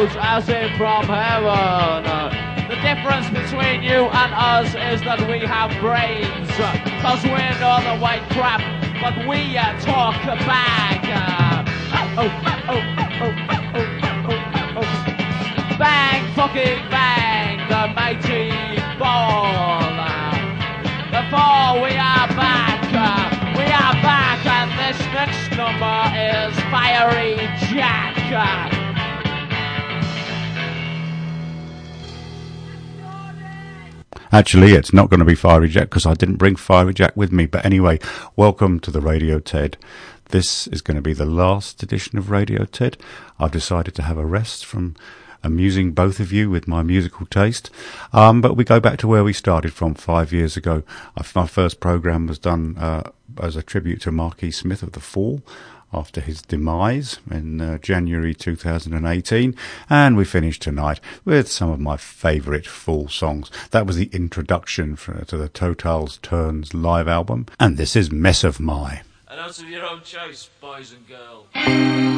knows as in from heaven. The difference between you and us is that we have brains. Cause we're not the white crap, but we talk back. Oh, oh, oh, oh, bang, fucking bang, the mighty ball. Before we are back, we are back, and this next number is Fiery Jack. Actually, it's not going to be Fiery Jack because I didn't bring Fiery Jack with me. But anyway, welcome to the Radio Ted. This is going to be the last edition of Radio Ted. I've decided to have a rest from amusing both of you with my musical taste. Um, but we go back to where we started from five years ago. Uh, My first program was done uh, as a tribute to Marquis Smith of the Fall after his demise in uh, January 2018. And we finished tonight with some of my favourite Fall songs. That was the introduction for, to the Totale's Turns live album. And this is Mess of My. and out of your own choice, boys and girls.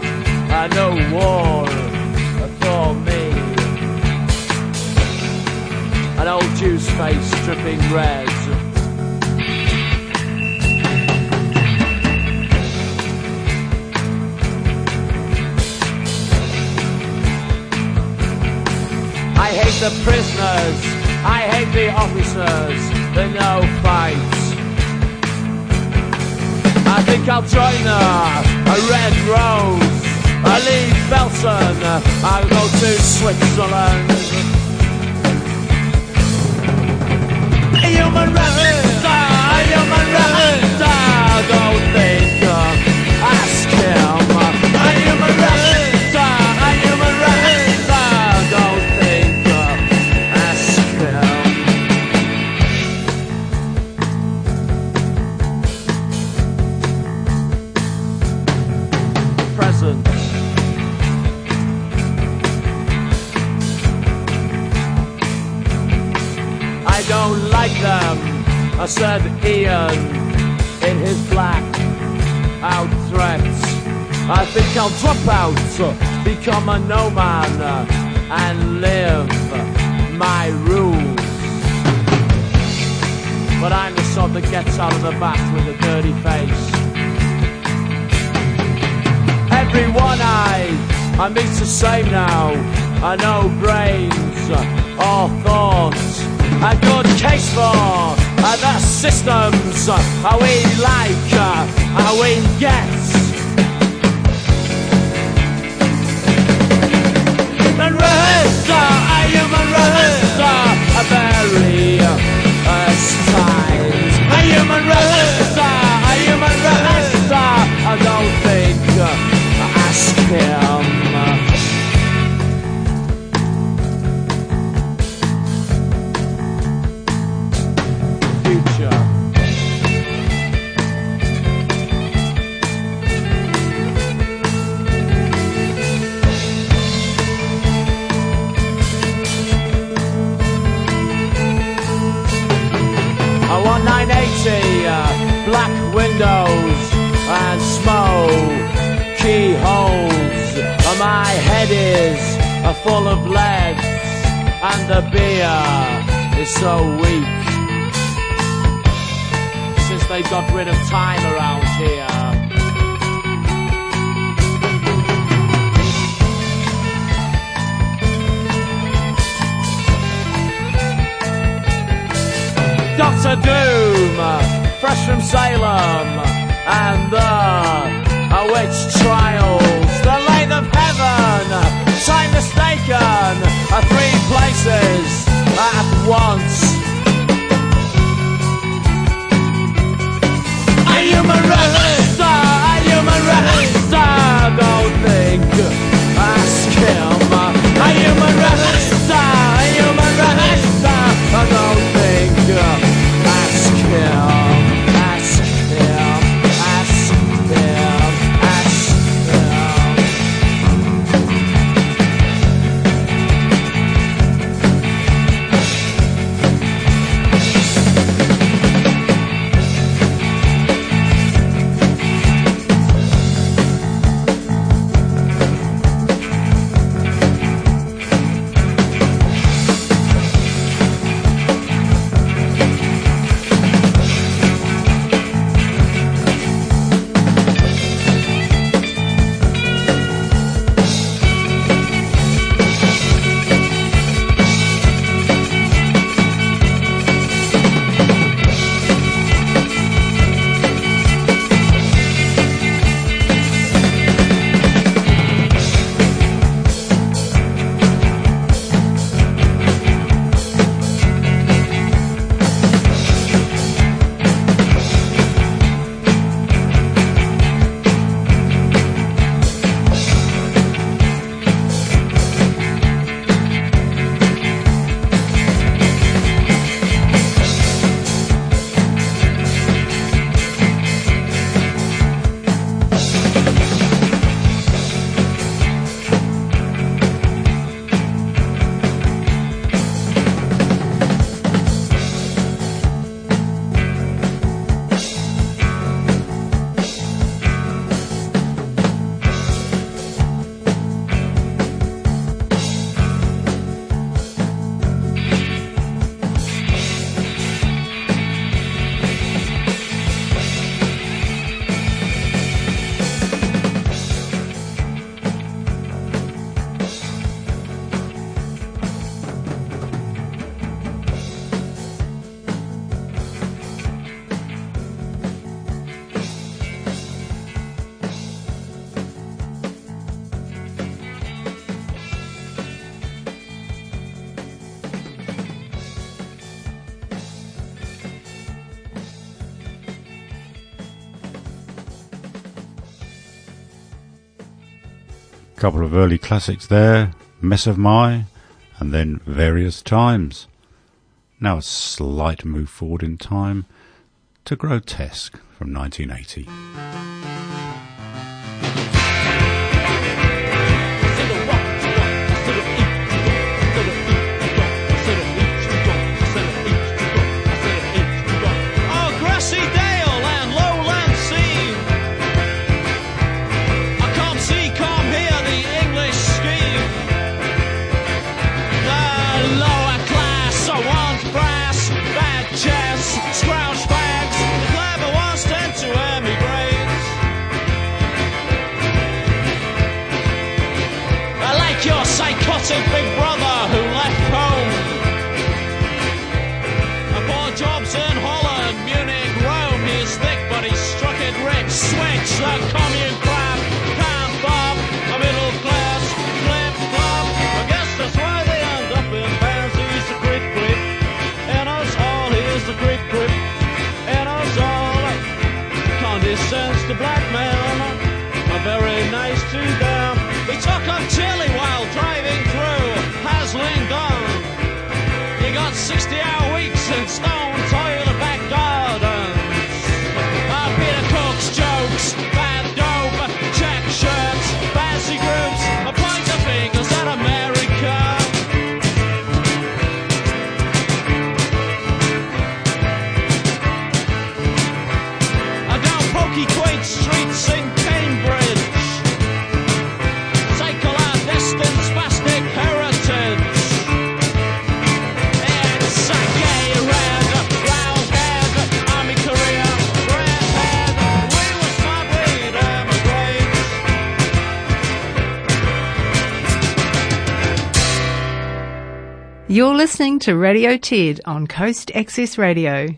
Guard. I know war for me. An old Jew's face dripping red. I hate the prisoners, I hate the officers, the no fights. I think I'll join a, a red rose. I leave Belton, I'll go to Switzerland. Human rights, I'll drop out, become a no man, and live my rules. But I'm the sort that gets out of the bath with a dirty face. Everyone I, I meet's the same now. I know brains or thoughts. A good case for uh, the systems. uh, How we like, uh, how we get. Couple of early classics there, Mess of My, and then Various Times. Now a slight move forward in time to Grotesque from 1980. You're listening to Radio Ted on Coast Access Radio.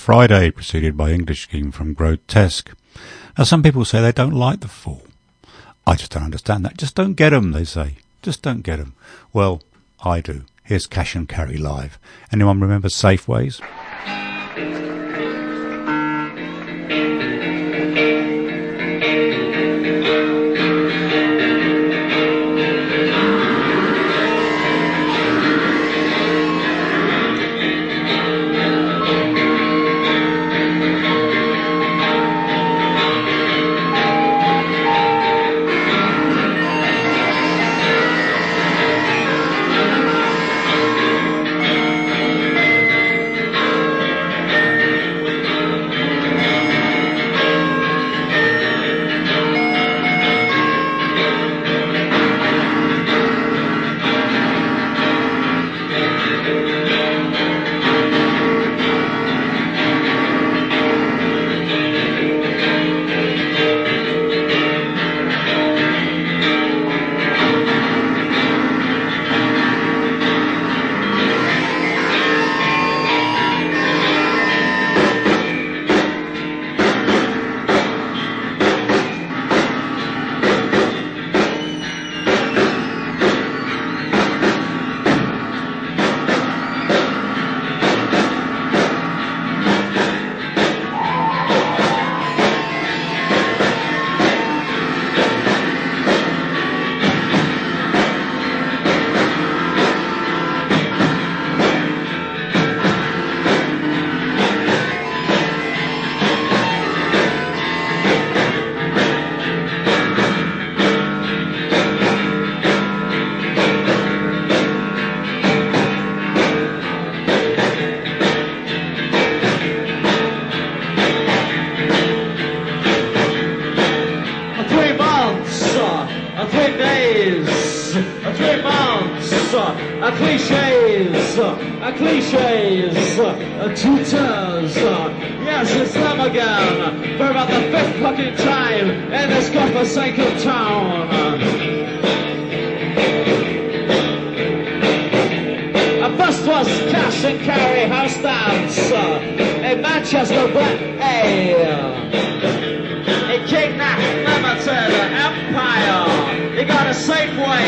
Friday, preceded by English scheme from grotesque. Now, some people say they don't like the fall. I just don't understand that. Just don't get 'em, they say. Just don't get 'em. Well, I do. Here's Cash and Carry Live. Anyone remember Safeways?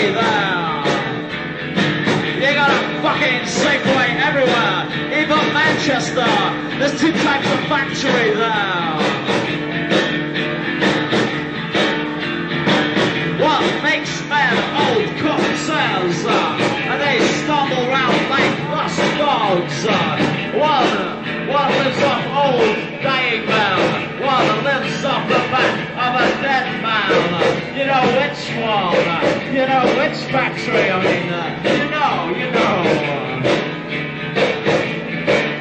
way there. You got a fucking Safeway everywhere, even Manchester. There's two types of factory there. Factory. I mean, uh, you know, you know.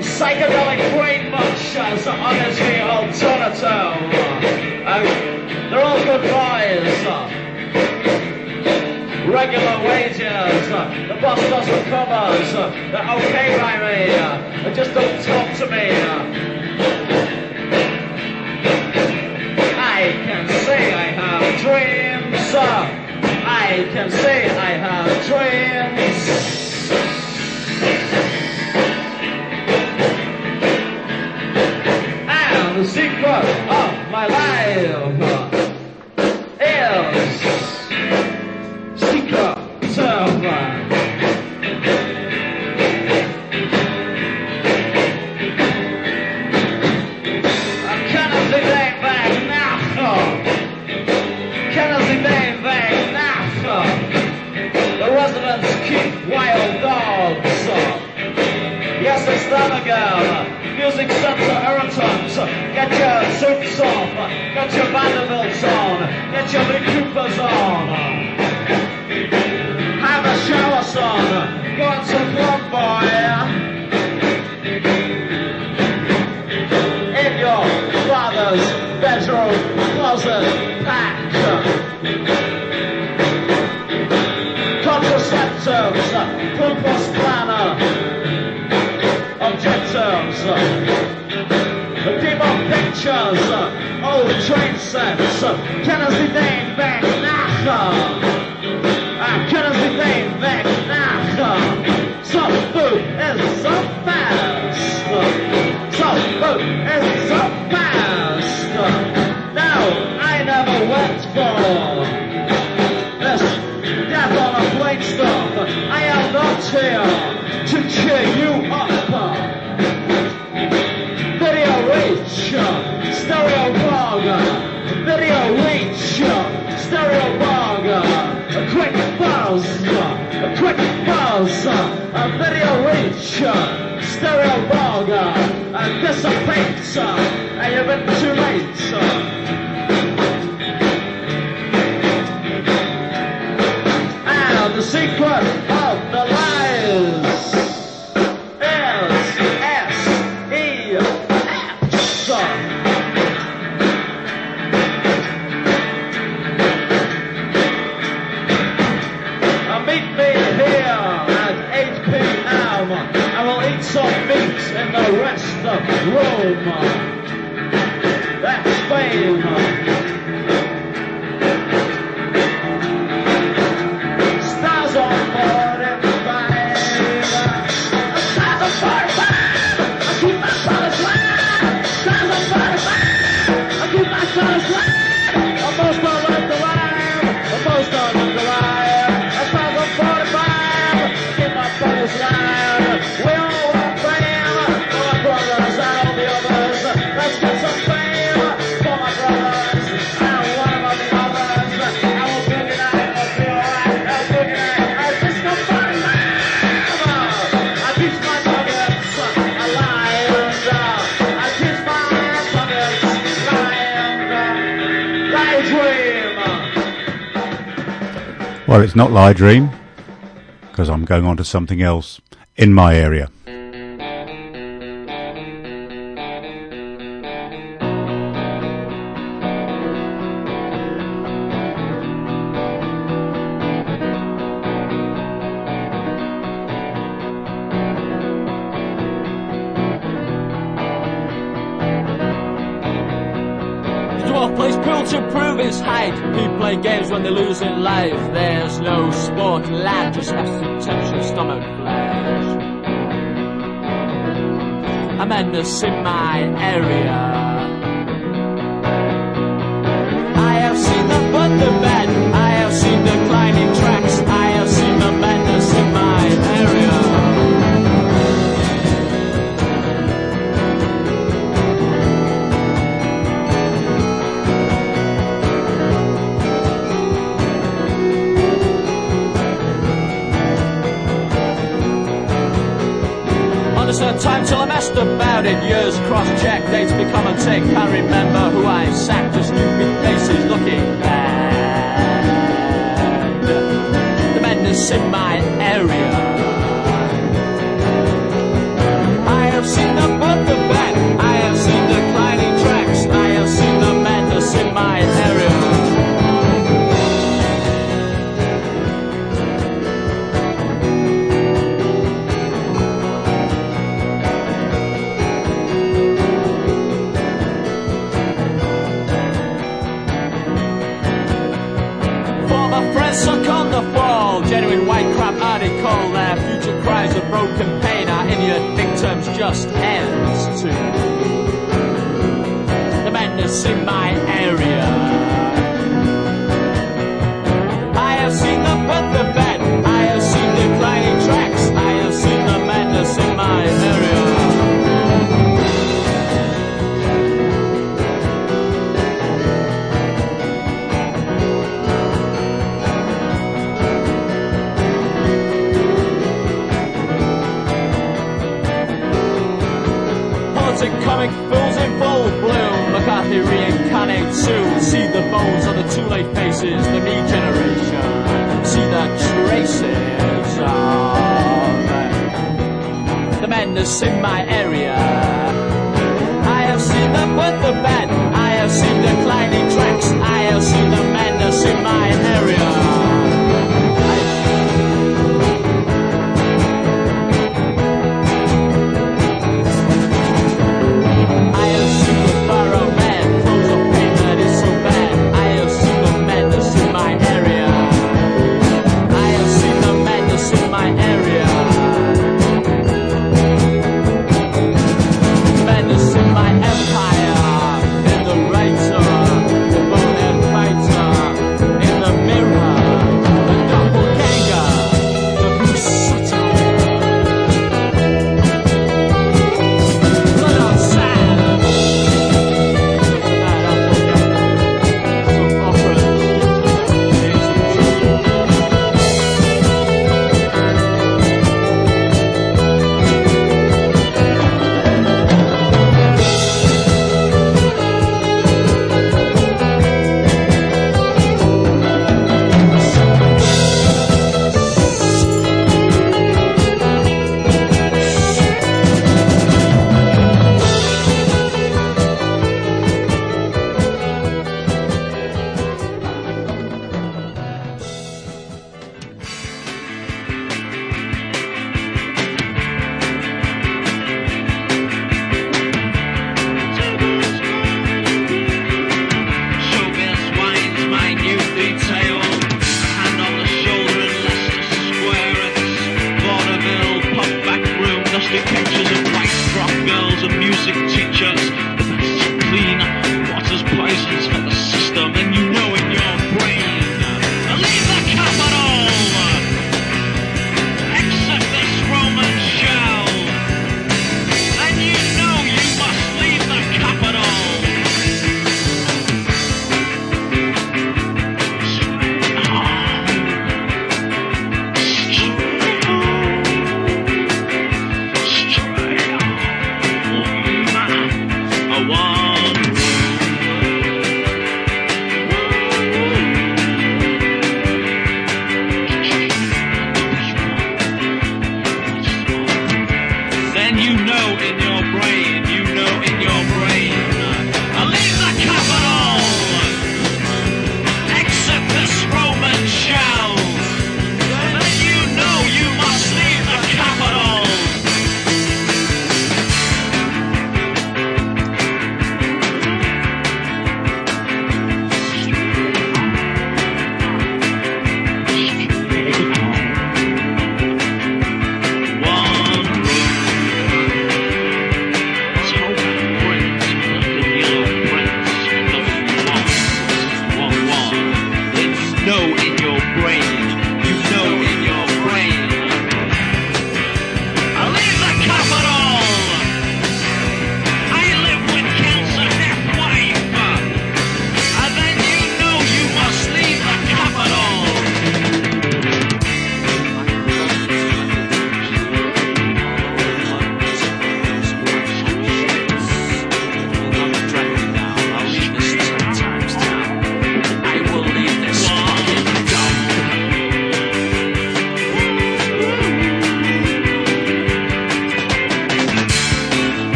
Psychedelic brain munctures are honestly alternative. They're all good boys. Uh, regular wages, uh, the boss doesn't covers, they're okay Cinco. the C. It's not Lie Dream, because I'm going on to something else in my area. madness in my area. I have seen the good, the bad. I have seen declining tracks. I have seen the madness in my area.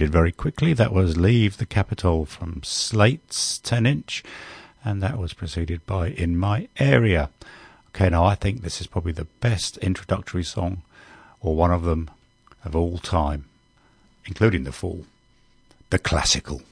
ended very quickly. That was Leave the Capital from Slates 10 inch, and that was preceded by In My Area. Okay, now I think this is probably the best introductory song, or one of them, of all time, including The Fall, the classical.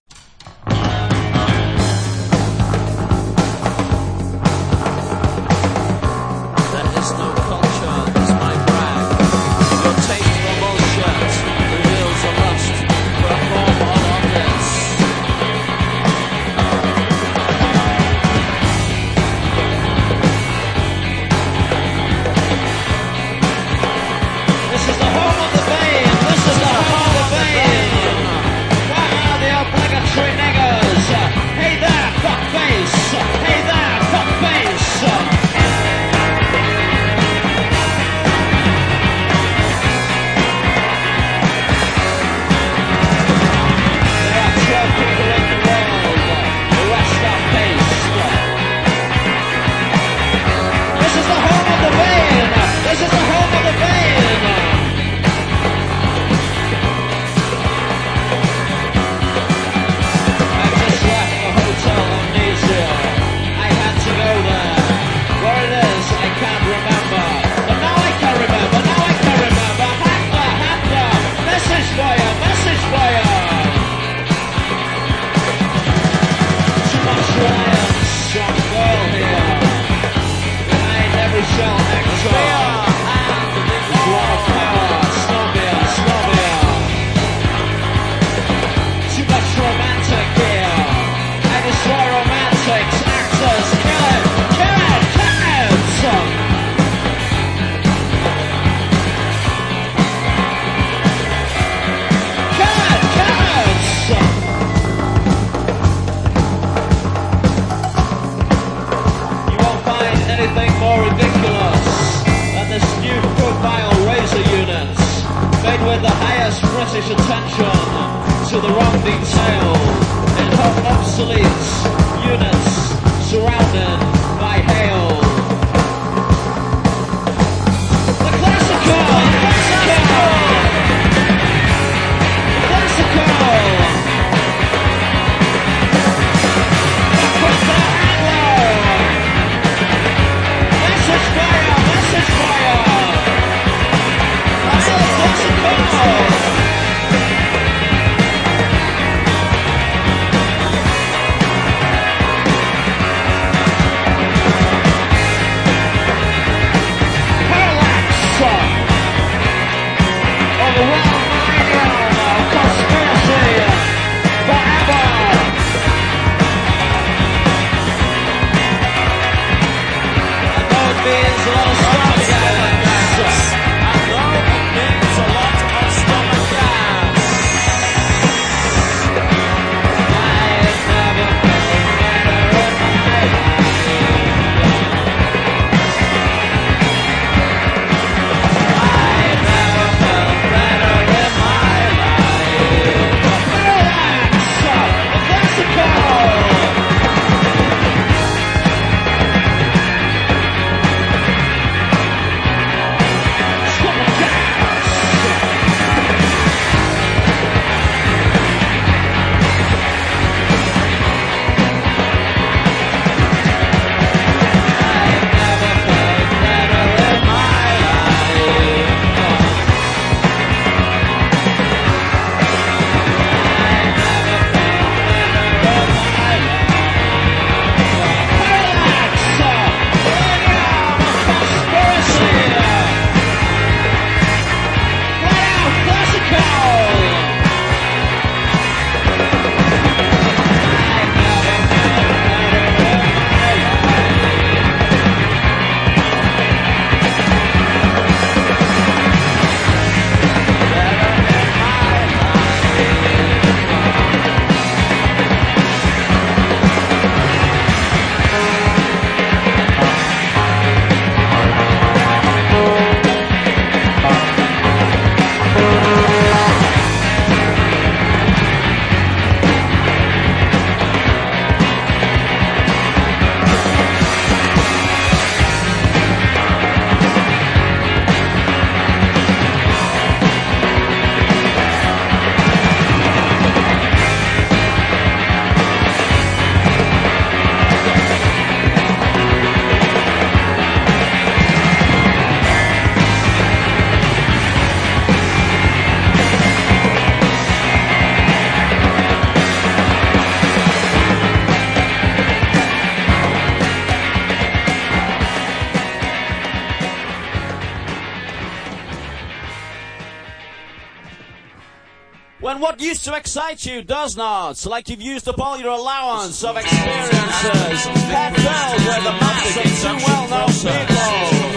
Used to excite you, does not, like you've used up all your allowance of experiences. Head filled with a mass of too well-known people.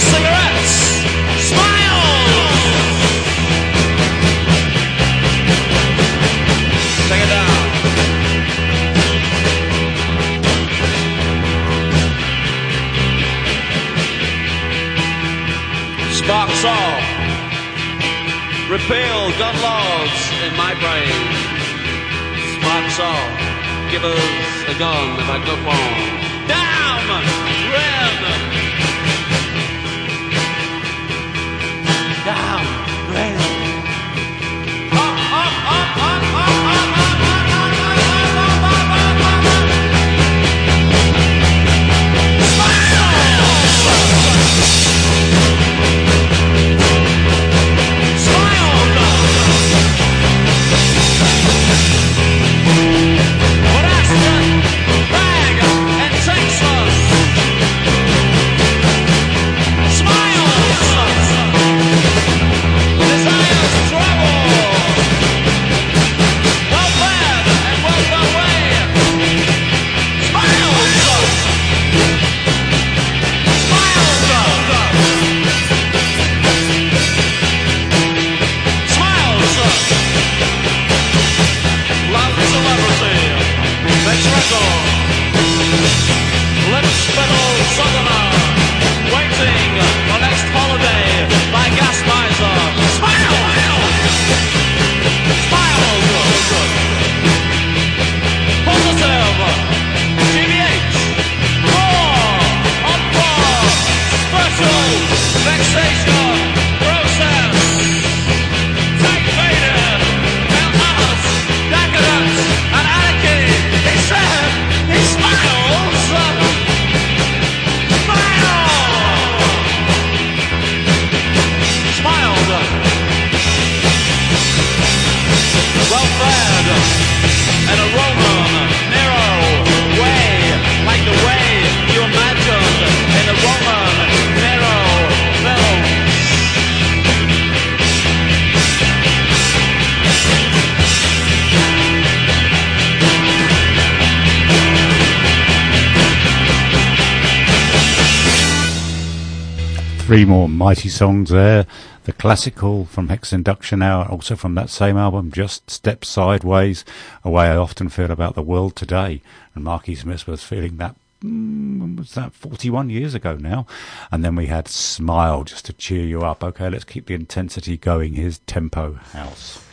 cigarettes. Smile! Take it down. Sparks off. Repeal gun laws in my brain. Sparks off. Give us a gun if I go wrong. Three more mighty songs there. The classical from Hex Enduction Hour, also from that same album, Just Step Sideways, a way I often feel about the world today. And Marky Smith was feeling that mm, was that 41 years ago now? And then we had Smile just to cheer you up. Okay, let's keep the intensity going. Here's Tempo House.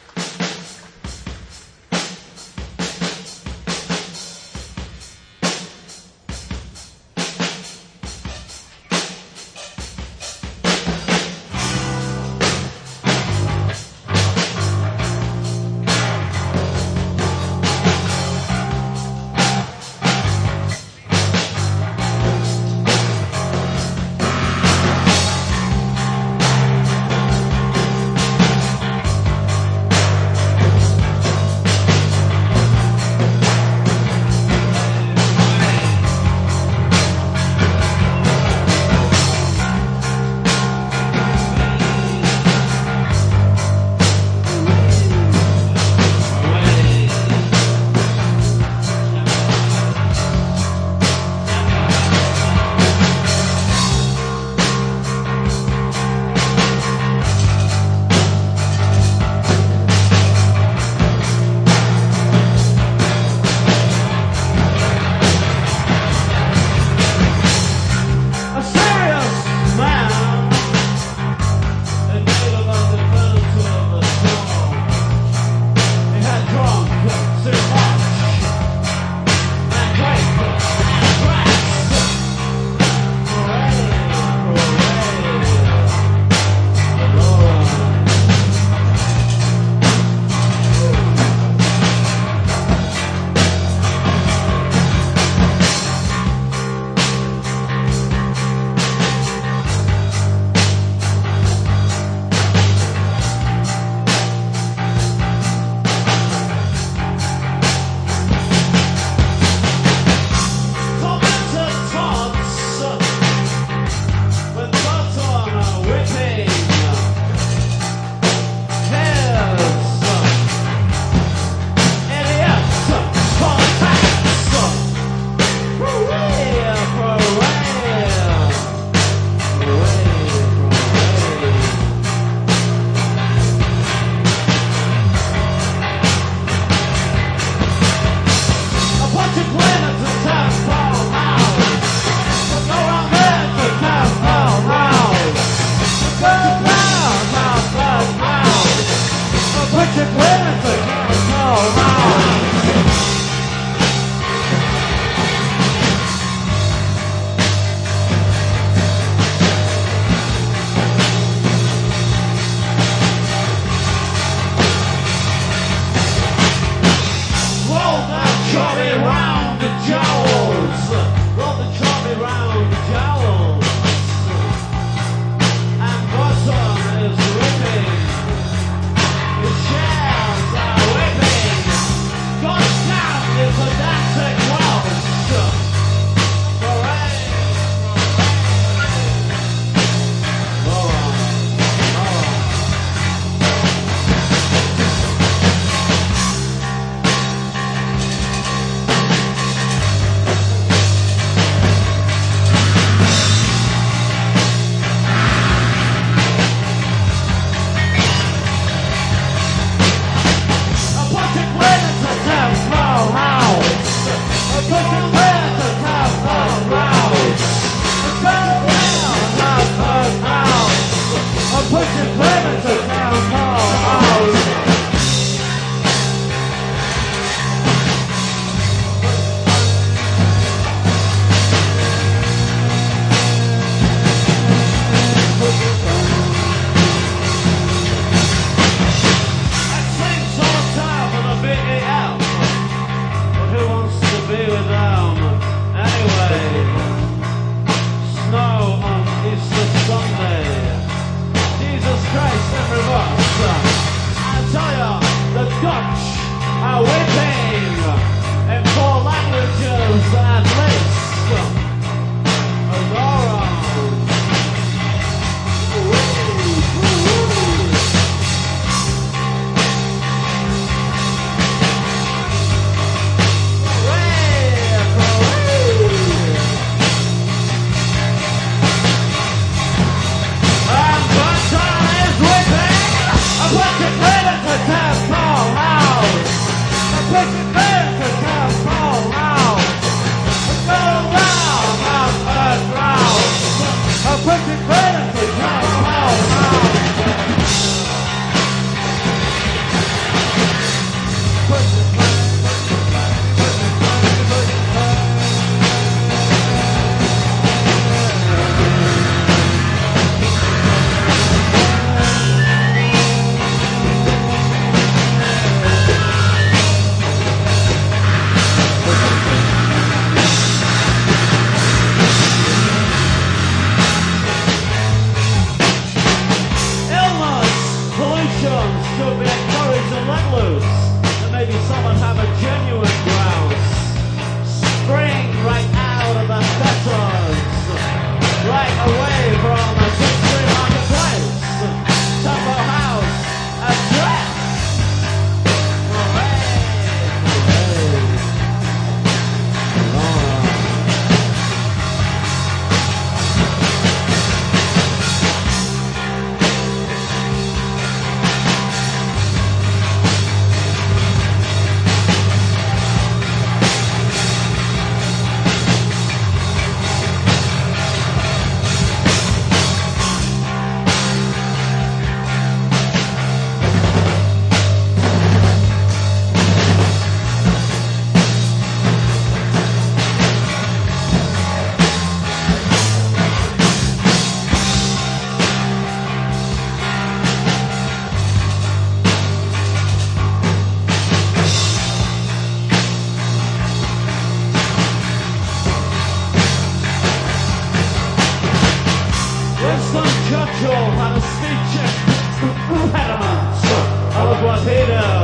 I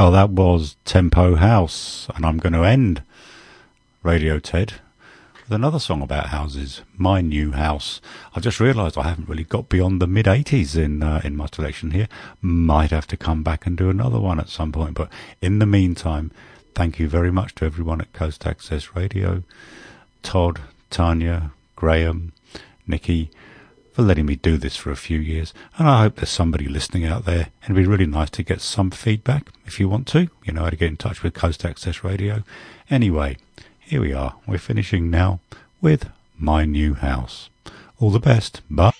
Well, that was Tempo House, and I'm going to end Radio Ted with another song about houses, My New House. I've just realised I haven't really got beyond the mid 80s in uh, in my selection here. Might have to come back and do another one at some point, but in the meantime, thank you very much to everyone at Coast Access Radio, Todd, Tanya, Graham, Nikki, for letting me do this for a few years. And I hope there's somebody listening out there. It'd be really nice to get some feedback if you want to. You know how to get in touch with Coast Access Radio. Anyway, here we are. We're finishing now with My New House. All the best. Bye.